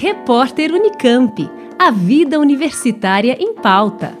Repórter Unicamp. A vida universitária em pauta.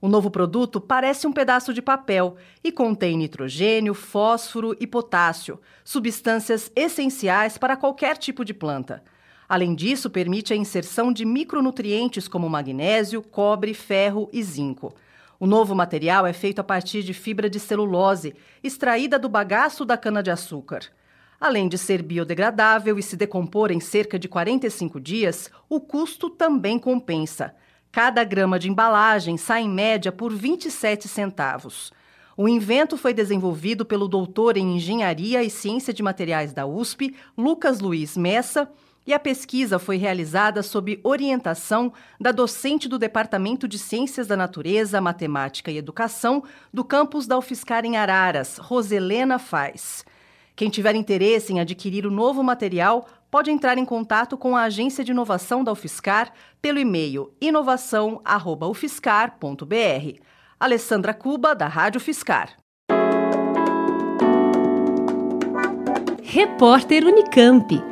O novo produto parece um pedaço de papel e contém nitrogênio, fósforo e potássio, substâncias essenciais para qualquer tipo de planta. Além disso, permite a inserção de micronutrientes como magnésio, cobre, ferro e zinco. O novo material é feito a partir de fibra de celulose, extraída do bagaço da cana-de-açúcar. Além de ser biodegradável e se decompor em cerca de 45 dias, o custo também compensa. Cada grama de embalagem sai em média por 27 centavos. O invento foi desenvolvido pelo doutor em Engenharia e Ciência de Materiais da USP, Lucas Luiz Messa, e a pesquisa foi realizada sob orientação da docente do Departamento de Ciências da Natureza, Matemática e Educação do campus da UFSCar em Araras, Roselena Faz. Quem tiver interesse em adquirir o novo material pode entrar em contato com a Agência de Inovação da UFSCar pelo e-mail inovação@ufscar.br. Alessandra Cuba, da Rádio Fiscar. Repórter Unicamp.